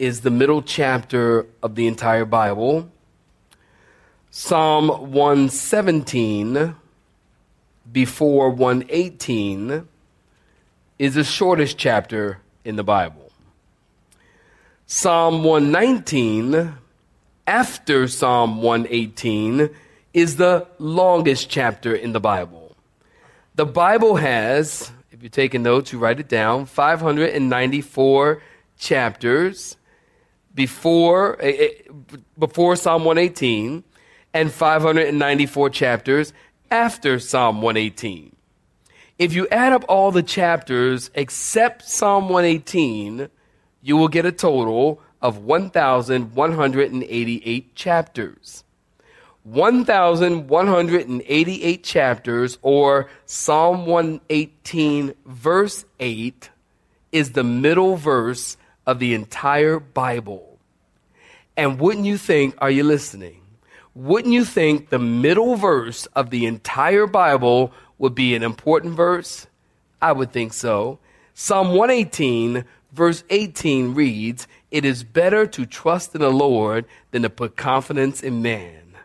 is the middle chapter of the entire Bible? Psalm 117 before 118 is the shortest chapter in the Bible. Psalm 119 after Psalm 118 is the longest chapter in the Bible. The Bible has, if you're taking notes, you write it down, 594 chapters before, eh, eh, before Psalm 118 and 594 chapters after Psalm 118. If you add up all the chapters except Psalm 118, you will get a total of 1,188 chapters. 1,188 chapters, or Psalm 118, verse 8, is the middle verse of the entire Bible. And wouldn't you think, are you listening? Wouldn't you think the middle verse of the entire Bible would be an important verse? I would think so. Psalm 118, verse 18 reads, It is better to trust in the Lord than to put confidence in man.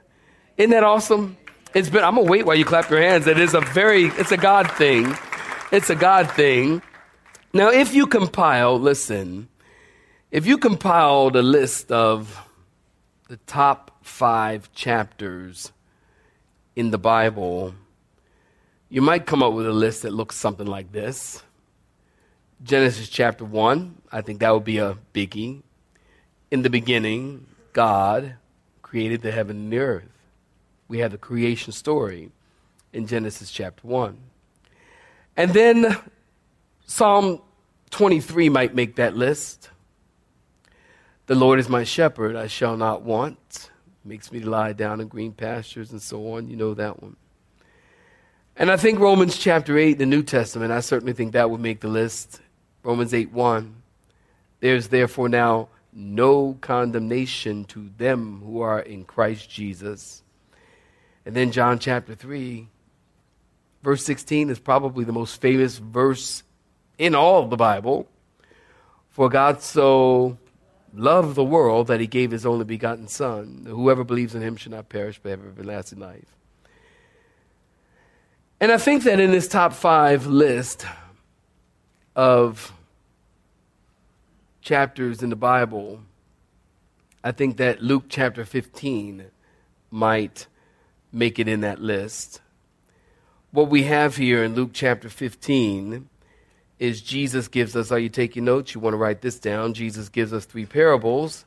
Isn't that awesome? It's been, I'm gonna wait while you clap your hands. It is a very, it's a God thing. It's a God thing. Now, if you compile, listen, if you compiled a list of the top five chapters in the Bible, you might come up with a list that looks something like this Genesis chapter 1, I think that would be a biggie. In the beginning, God created the heaven and the earth. We have the creation story in Genesis chapter 1. And then Psalm 23 might make that list. The Lord is my shepherd, I shall not want. Makes me lie down in green pastures and so on. You know that one. And I think Romans chapter 8, the New Testament, I certainly think that would make the list. Romans 8 1. There's therefore now no condemnation to them who are in Christ Jesus. And then John chapter 3, verse 16 is probably the most famous verse in all of the Bible. For God so loved the world that he gave his only begotten Son. Whoever believes in him should not perish but have everlasting life. And I think that in this top five list of chapters in the Bible, I think that Luke chapter 15 might make it in that list. What we have here in Luke chapter 15 is Jesus gives us, are you taking notes? You want to write this down. Jesus gives us three parables.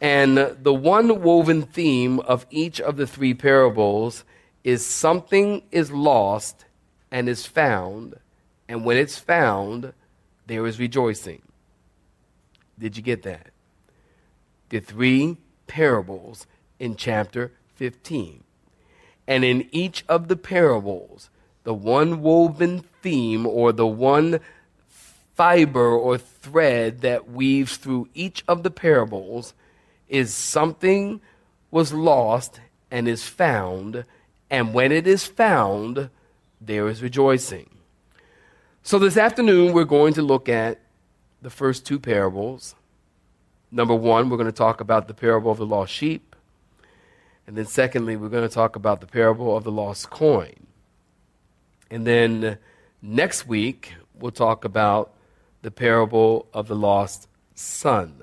And the one woven theme of each of the three parables is something is lost and is found. And when it's found, there is rejoicing. Did you get that? The three parables in chapter 15. And in each of the parables, the one woven theme or the one fiber or thread that weaves through each of the parables is something was lost and is found, and when it is found, there is rejoicing. So this afternoon, we're going to look at the first two parables. Number one, we're going to talk about the parable of the lost sheep. And then, secondly, we're going to talk about the parable of the lost coin. And then next week, we'll talk about the parable of the lost son.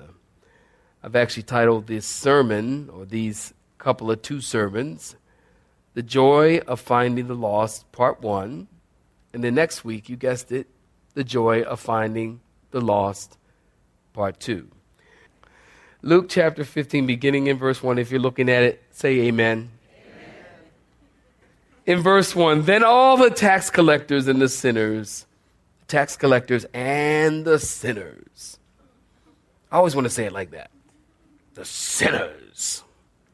I've actually titled this sermon, or these couple of two sermons, The Joy of Finding the Lost, Part 1. And then next week, you guessed it, The Joy of Finding the Lost, Part 2. Luke chapter 15, beginning in verse 1. If you're looking at it, say amen. amen. In verse 1, then all the tax collectors and the sinners, tax collectors and the sinners. I always want to say it like that. The sinners,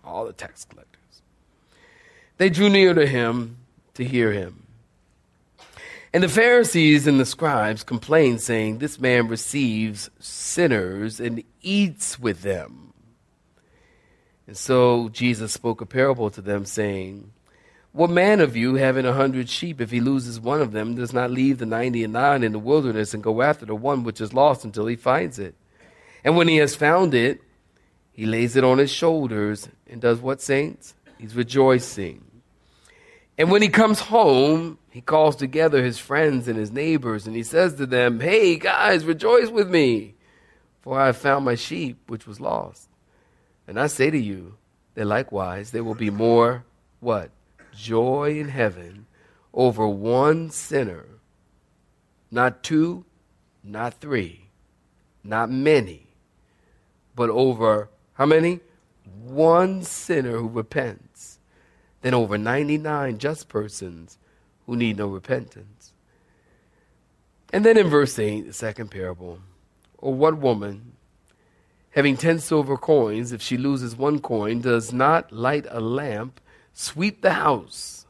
all the tax collectors. They drew near to him to hear him. And the Pharisees and the scribes complained, saying, This man receives sinners and eats with them. And so Jesus spoke a parable to them, saying, What man of you, having a hundred sheep, if he loses one of them, does not leave the ninety and nine in the wilderness and go after the one which is lost until he finds it? And when he has found it, he lays it on his shoulders and does what, saints? He's rejoicing. And when he comes home, he calls together his friends and his neighbors, and he says to them, Hey, guys, rejoice with me, for I have found my sheep which was lost. And I say to you that likewise there will be more, what? Joy in heaven over one sinner, not two, not three, not many, but over how many? One sinner who repents, than over 99 just persons who need no repentance. And then in verse 8, the second parable, or what woman, having ten silver coins, if she loses one coin, does not light a lamp, sweep the house,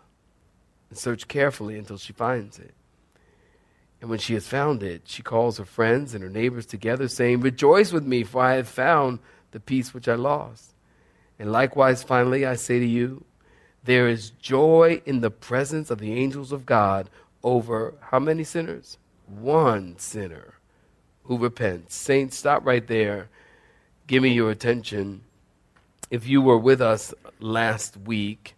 and search carefully until she finds it? And when she has found it, she calls her friends and her neighbors together, saying, Rejoice with me, for I have found the piece which I lost. And likewise, finally, I say to you, there is joy in the presence of the angels of God over how many sinners? One sinner who repents. Saints, stop right there. Give me your attention. If you were with us last week,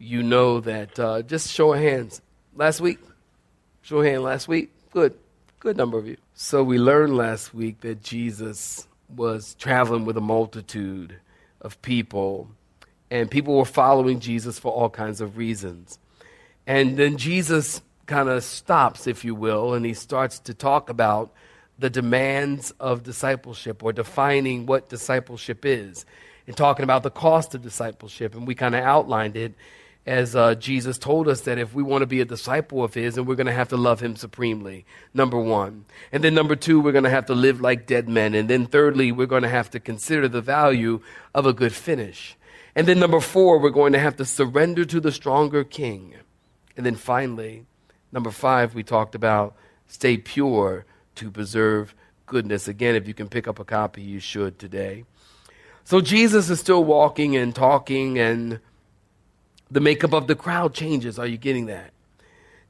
you know that, uh, just show of hands. Last week? Show of hand last week? Good. Good number of you. So we learned last week that Jesus was traveling with a multitude of people and people were following Jesus for all kinds of reasons. And then Jesus kind of stops, if you will, and he starts to talk about the demands of discipleship or defining what discipleship is and talking about the cost of discipleship. And we kind of outlined it as uh, Jesus told us that if we want to be a disciple of His, and we're going to have to love Him supremely, number one. And then number two, we're going to have to live like dead men. And then thirdly, we're going to have to consider the value of a good finish. And then number four, we're going to have to surrender to the stronger king. And then finally, number five, we talked about stay pure to preserve goodness. Again, if you can pick up a copy, you should today. So Jesus is still walking and talking, and the makeup of the crowd changes. Are you getting that?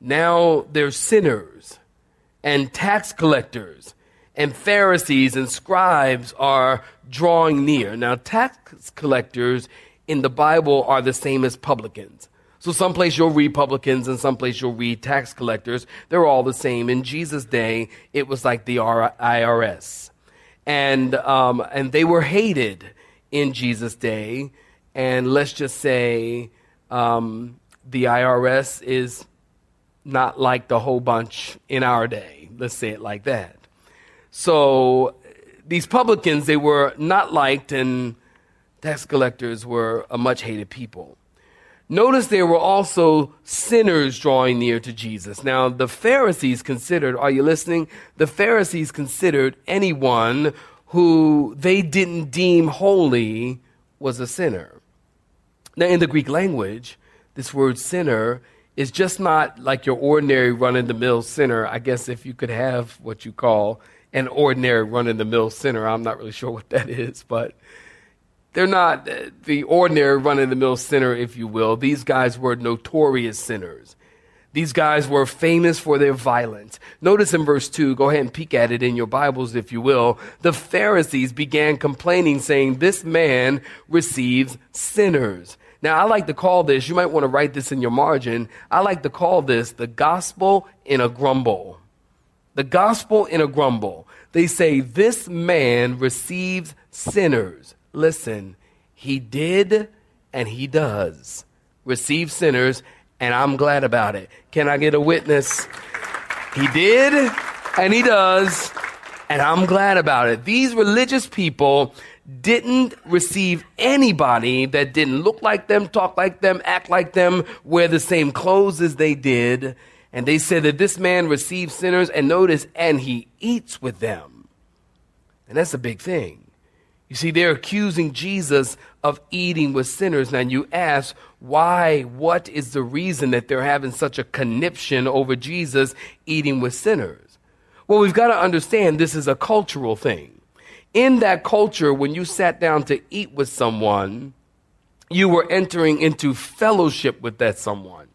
Now there's sinners and tax collectors and Pharisees and scribes are drawing near. Now, tax collectors in the Bible are the same as publicans. So someplace you'll read publicans and someplace you'll read tax collectors. They're all the same. In Jesus' day, it was like the IRS. And, um, and they were hated in Jesus' day. And let's just say um, the IRS is not like the whole bunch in our day. Let's say it like that. So these publicans, they were not liked and tax collectors were a much hated people. Notice there were also sinners drawing near to Jesus. Now, the Pharisees considered, are you listening? The Pharisees considered anyone who they didn't deem holy was a sinner. Now, in the Greek language, this word sinner is just not like your ordinary run of the mill sinner. I guess if you could have what you call an ordinary run of the mill sinner, I'm not really sure what that is, but they're not uh, the ordinary run of the mill sinner, if you will. These guys were notorious sinners. These guys were famous for their violence. Notice in verse 2, go ahead and peek at it in your Bibles, if you will. The Pharisees began complaining, saying, This man receives sinners. Now, I like to call this, you might want to write this in your margin. I like to call this the gospel in a grumble. The gospel in a grumble. They say, This man receives sinners. Listen, he did and he does receive sinners, and I'm glad about it. Can I get a witness? He did and he does, and I'm glad about it. These religious people didn't receive anybody that didn't look like them, talk like them, act like them, wear the same clothes as they did. And they said that this man receives sinners, and notice, and he eats with them. And that's a big thing. You see, they're accusing Jesus of eating with sinners. Now you ask, why? What is the reason that they're having such a conniption over Jesus eating with sinners? Well, we've got to understand this is a cultural thing. In that culture, when you sat down to eat with someone, you were entering into fellowship with that someone.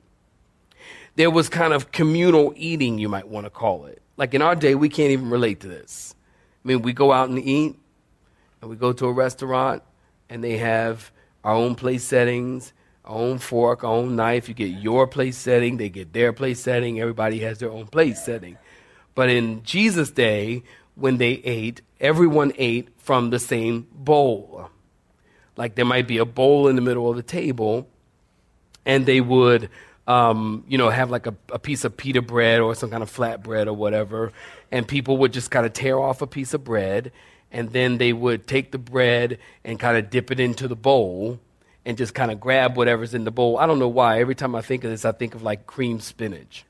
There was kind of communal eating, you might want to call it. Like in our day, we can't even relate to this. I mean, we go out and eat, and we go to a restaurant, and they have our own place settings, our own fork, our own knife. You get your place setting, they get their place setting. Everybody has their own place setting. But in Jesus' day, when they ate, everyone ate from the same bowl. Like there might be a bowl in the middle of the table, and they would, um, you know, have like a, a piece of pita bread or some kind of flat bread or whatever, and people would just kind of tear off a piece of bread, and then they would take the bread and kind of dip it into the bowl and just kind of grab whatever's in the bowl. I don't know why. Every time I think of this, I think of like cream spinach.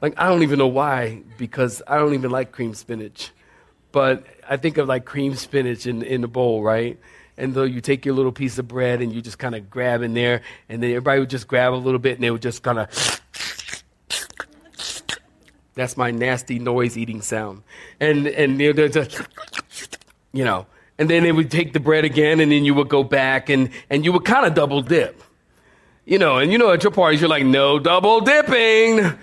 Like, I don't even know why, because I don't even like cream spinach. But I think of like cream spinach in, in the bowl, right? And though you take your little piece of bread and you just kind of grab in there, and then everybody would just grab a little bit and they would just kind of. That's my nasty noise eating sound. And, and you know, just, you know, and then they would take the bread again and then you would go back and, and you would kind of double dip. You know, and you know, at your parties, you're like, no double dipping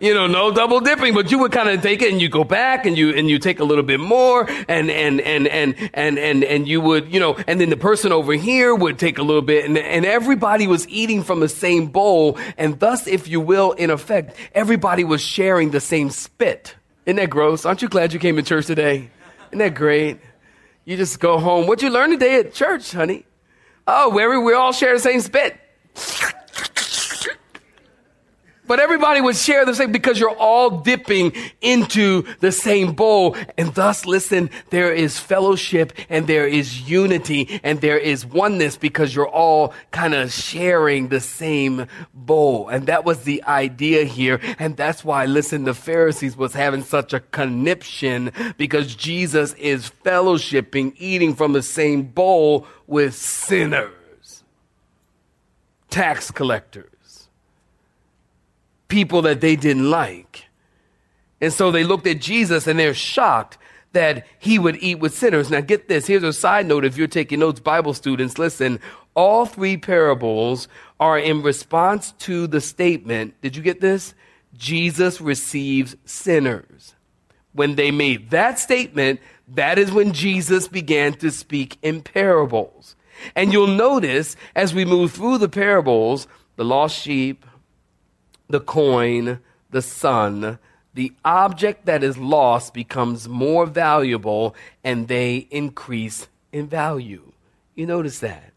you know, no double dipping, but you would kind of take it and you go back and you, and you take a little bit more and, and, and, and, and, and, and you would, you know, and then the person over here would take a little bit and, and everybody was eating from the same bowl. And thus, if you will, in effect, everybody was sharing the same spit. Isn't that gross? Aren't you glad you came to church today? Isn't that great? You just go home. What'd you learn today at church, honey? Oh, we we all share the same spit. But everybody would share the same because you're all dipping into the same bowl. And thus, listen, there is fellowship and there is unity and there is oneness because you're all kind of sharing the same bowl. And that was the idea here. And that's why, listen, the Pharisees was having such a conniption because Jesus is fellowshipping, eating from the same bowl with sinners, tax collectors people that they didn't like. And so they looked at Jesus and they're shocked that he would eat with sinners. Now, get this. Here's a side note if you're taking notes, Bible students, listen. All three parables are in response to the statement. Did you get this? Jesus receives sinners. When they made that statement, that is when Jesus began to speak in parables. And you'll notice as we move through the parables, the lost sheep, the coin, the son, the object that is lost becomes more valuable and they increase in value. You notice that.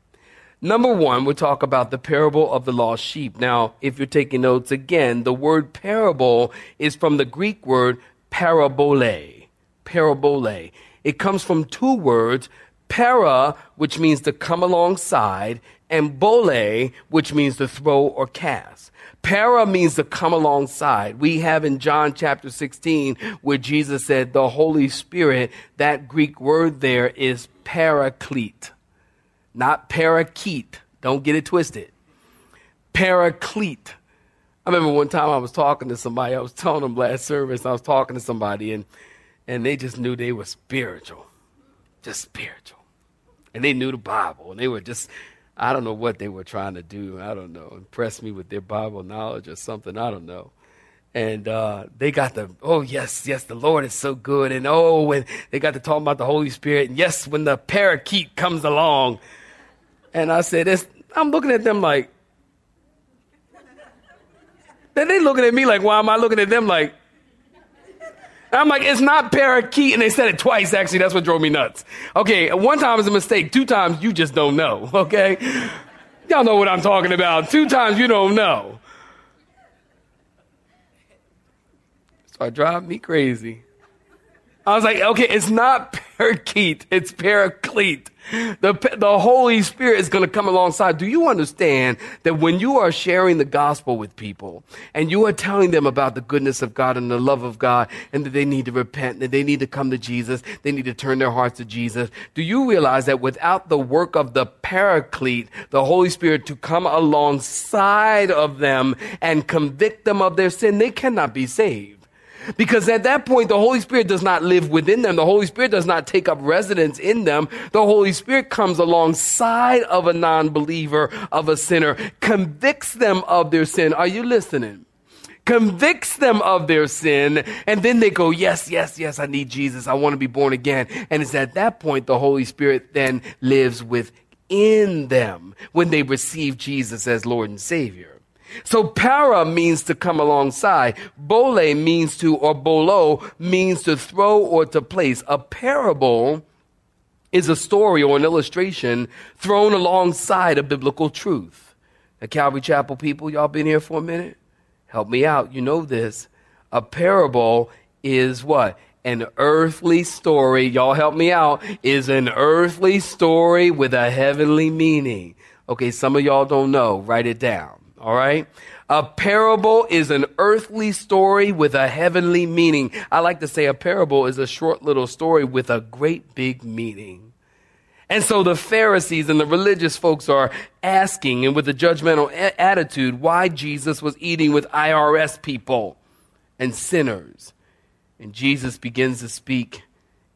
Number one, we'll talk about the parable of the lost sheep. Now, if you're taking notes again, the word parable is from the Greek word parabole. Parabole. It comes from two words, para, which means to come alongside, and bole, which means to throw or cast. Para means to come alongside. We have in John chapter 16 where Jesus said the Holy Spirit, that Greek word there is paraclete, not parakeet. Don't get it twisted. Paraclete. I remember one time I was talking to somebody, I was telling them last service, I was talking to somebody and, and they just knew they were spiritual. Just spiritual. And they knew the Bible and they were just I don't know what they were trying to do. I don't know. Impress me with their Bible knowledge or something. I don't know. And uh, they got the, oh, yes, yes, the Lord is so good. And oh, and they got to talk about the Holy Spirit. And yes, when the parakeet comes along. And I said, it's, I'm looking at them like, then they looking at me like, why am I looking at them like? I'm like, it's not parakeet. And they said it twice, actually. That's what drove me nuts. Okay, one time is a mistake. Two times, you just don't know, okay? Y'all know what I'm talking about. Two times, you don't know. So it drive me crazy. I was like, okay, it's not parakeet, it's paraclete. The, the Holy Spirit is going to come alongside. Do you understand that when you are sharing the gospel with people and you are telling them about the goodness of God and the love of God and that they need to repent, that they need to come to Jesus, they need to turn their hearts to Jesus, do you realize that without the work of the paraclete, the Holy Spirit to come alongside of them and convict them of their sin, they cannot be saved? Because at that point, the Holy Spirit does not live within them. The Holy Spirit does not take up residence in them. The Holy Spirit comes alongside of a non-believer, of a sinner, convicts them of their sin. Are you listening? Convicts them of their sin, and then they go, Yes, yes, yes, I need Jesus. I want to be born again. And it's at that point the Holy Spirit then lives within them when they receive Jesus as Lord and Savior. So para means to come alongside. Bole means to, or bolo means to throw or to place. A parable is a story or an illustration thrown alongside a biblical truth. The Calvary Chapel people, y'all been here for a minute? Help me out. You know this. A parable is what? An earthly story. Y'all help me out. Is an earthly story with a heavenly meaning. Okay, some of y'all don't know. Write it down. All right. A parable is an earthly story with a heavenly meaning. I like to say a parable is a short little story with a great big meaning. And so the Pharisees and the religious folks are asking and with a judgmental a- attitude why Jesus was eating with IRS people and sinners. And Jesus begins to speak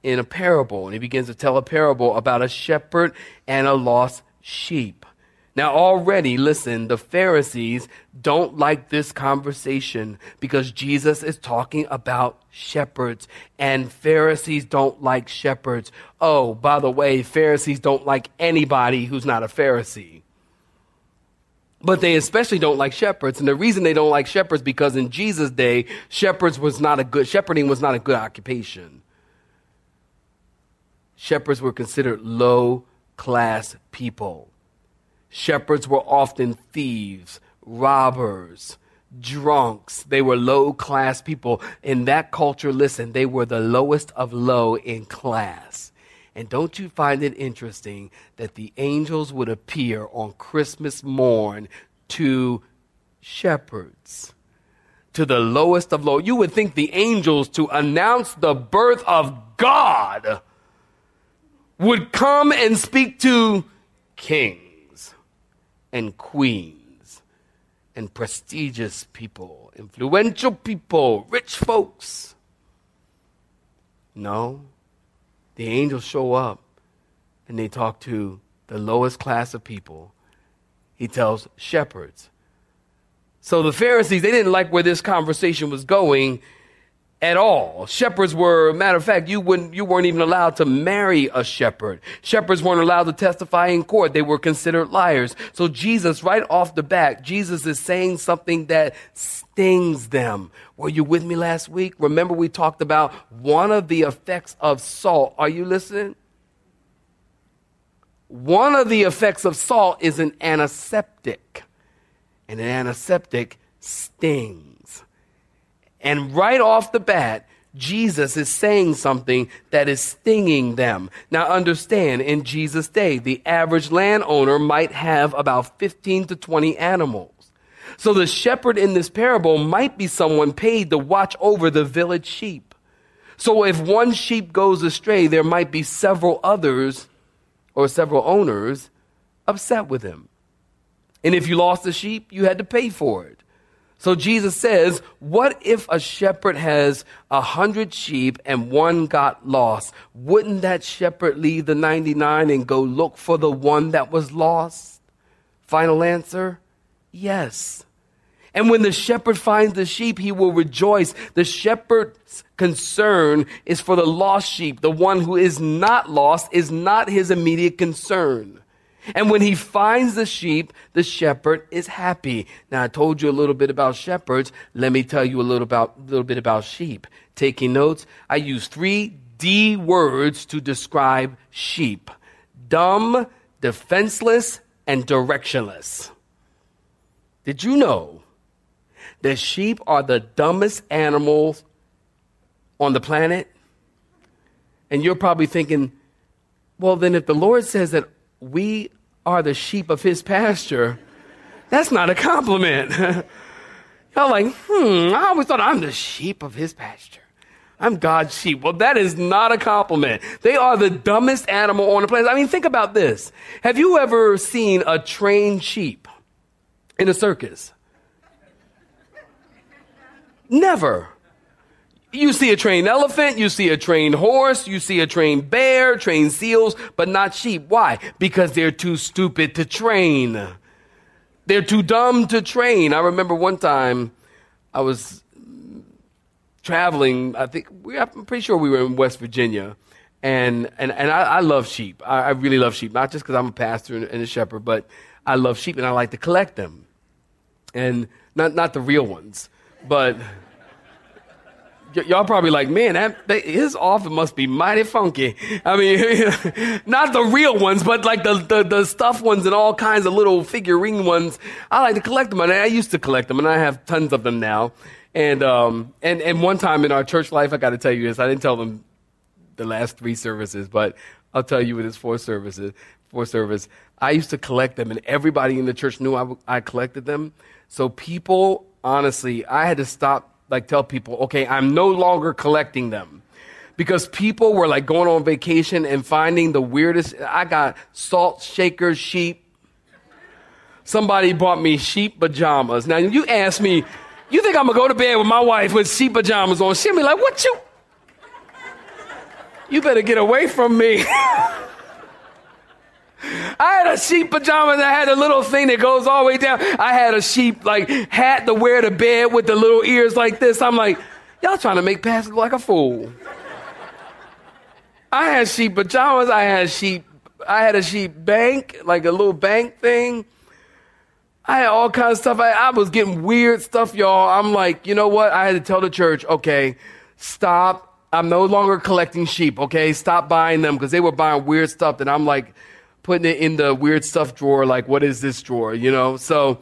in a parable and he begins to tell a parable about a shepherd and a lost sheep. Now, already, listen, the Pharisees don't like this conversation because Jesus is talking about shepherds, and Pharisees don't like shepherds. Oh, by the way, Pharisees don't like anybody who's not a Pharisee. But they especially don't like shepherds. And the reason they don't like shepherds because in Jesus' day, shepherds was not a good, shepherding was not a good occupation. Shepherds were considered low class people. Shepherds were often thieves, robbers, drunks. They were low class people. In that culture, listen, they were the lowest of low in class. And don't you find it interesting that the angels would appear on Christmas morn to shepherds? To the lowest of low. You would think the angels to announce the birth of God would come and speak to kings and queens and prestigious people, influential people, rich folks. No, the angels show up and they talk to the lowest class of people. He tells shepherds. So the Pharisees, they didn't like where this conversation was going at all. Shepherds were, matter of fact, you wouldn't, you weren't even allowed to marry a shepherd. Shepherds weren't allowed to testify in court. They were considered liars. So Jesus, right off the bat, Jesus is saying something that stings them. Were you with me last week? Remember we talked about one of the effects of salt. Are you listening? One of the effects of salt is an antiseptic. And an antiseptic stings. And right off the bat, Jesus is saying something that is stinging them. Now understand, in Jesus' day, the average landowner might have about 15 to 20 animals. So the shepherd in this parable might be someone paid to watch over the village sheep. So if one sheep goes astray, there might be several others or several owners upset with him. And if you lost a sheep, you had to pay for it. So Jesus says, what if a shepherd has a hundred sheep and one got lost? Wouldn't that shepherd leave the 99 and go look for the one that was lost? Final answer, yes. And when the shepherd finds the sheep, he will rejoice. The shepherd's concern is for the lost sheep. The one who is not lost is not his immediate concern. And when he finds the sheep, the shepherd is happy. Now I told you a little bit about shepherds. Let me tell you a little about little bit about sheep. Taking notes, I use three D words to describe sheep. Dumb, defenseless, and directionless. Did you know that sheep are the dumbest animals on the planet? And you're probably thinking, well, then if the Lord says that we are the sheep of his pasture, that's not a compliment. Y'all like, hmm, I always thought I'm the sheep of his pasture. I'm God's sheep. Well, that is not a compliment. They are the dumbest animal on the planet. I mean, think about this. Have you ever seen a trained sheep in a circus? Never. You see a trained elephant, you see a trained horse, you see a trained bear, trained seals, but not sheep. Why? Because they're too stupid to train. They're too dumb to train. I remember one time I was traveling. I think we, I'm pretty sure we were in West Virginia, and and and I, I love sheep. I, I, really love sheep, not just because I'm a pastor and, and a shepherd, but I love sheep and I like to collect them, and not not the real ones, but y- y'all probably like, man, that, that, his office must be mighty funky. I mean, not the real ones, but like the, the, the stuffed ones and all kinds of little figurine ones. I like to collect them, and I used to collect them, and I have tons of them now. And, um, and, and one time in our church life, I got to tell you this. I didn't tell them the last three services, but I'll tell you with this four services, four service. I used to collect them, and everybody in the church knew I, I collected them. So people, honestly, I had to stop, like, tell people, okay, I'm no longer collecting them. Because people were like going on vacation and finding the weirdest. I got salt shaker sheep. Somebody bought me sheep pajamas. Now, you ask me, you think I'm gonna go to bed with my wife with sheep pajamas on? She'll be like, what you? You better get away from me. I had a sheep pajama that had a little thing that goes all the way down. I had a sheep like hat to wear to bed with the little ears like this. I'm like, y'all trying to make Pastor look like a fool. I had sheep pajamas. I had sheep. I had a sheep bank, like a little bank thing. I had all kinds of stuff. I, I was getting weird stuff, y'all. I'm like, you know what? I had to tell the church, okay, stop. I'm no longer collecting sheep, okay? Stop buying them because they were buying weird stuff that I'm like putting it in the weird stuff drawer. Like, what is this drawer, you know? So,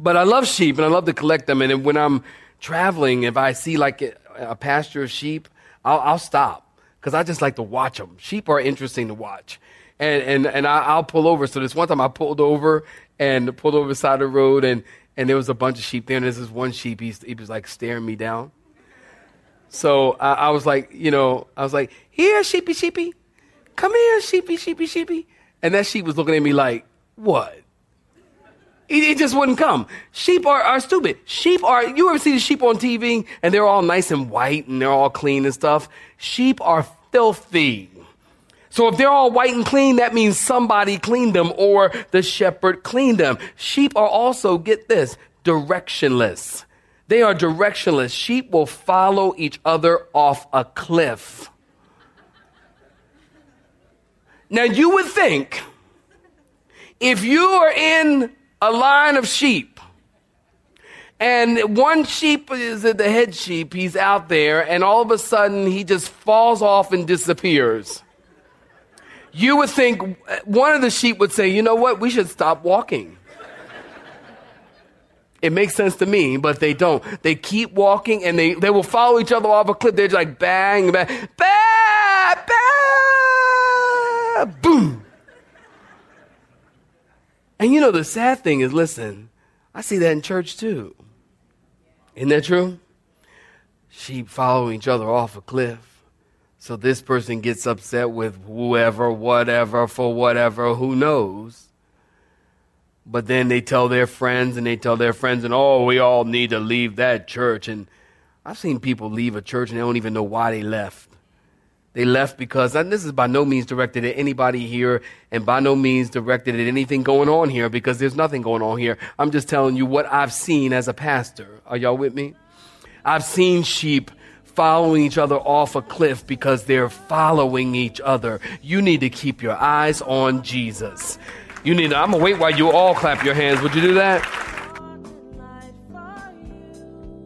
but I love sheep and I love to collect them. And when I'm traveling, if I see like a, pasture of sheep, I'll, I'll stop because I just like to watch them. Sheep are interesting to watch. And, and, and I, will pull over. So this one time I pulled over and pulled over side of the road and, and there was a bunch of sheep there. And there's this one sheep, he, he was like staring me down. So I, I was like, you know, I was like, here, sheepy, sheepy. Come here, sheepy, sheepy, sheepy. And that sheep was looking at me like, what? It, it just wouldn't come. Sheep are, are stupid. Sheep are, you ever see the sheep on TV and they're all nice and white and they're all clean and stuff? Sheep are filthy. So if they're all white and clean, that means somebody cleaned them or the shepherd cleaned them. Sheep are also, get this, directionless. They are directionless. Sheep will follow each other off a cliff. Now you would think if you are in a line of sheep and one sheep is the head sheep, he's out there, and all of a sudden he just falls off and disappears you would think one of the sheep would say, you know what, we should stop walking. It makes sense to me, but they don't. They keep walking and they, they will follow each other off a cliff. They're just like bang, bang, bang, bang, boom. And you know, the sad thing is, listen, I see that in church too. Isn't that true? Sheep follow each other off a cliff. So this person gets upset with whoever, whatever, for whatever, who knows. But then they tell their friends and they tell their friends, and oh, we all need to leave that church. And I've seen people leave a church and they don't even know why they left. They left because, and this is by no means directed at anybody here and by no means directed at anything going on here because there's nothing going on here. I'm just telling you what I've seen as a pastor. Are y'all with me? I've seen sheep following each other off a cliff because they're following each other. You need to keep your eyes on Jesus. You need. I'm gonna wait while you all clap your hands. Would you do that?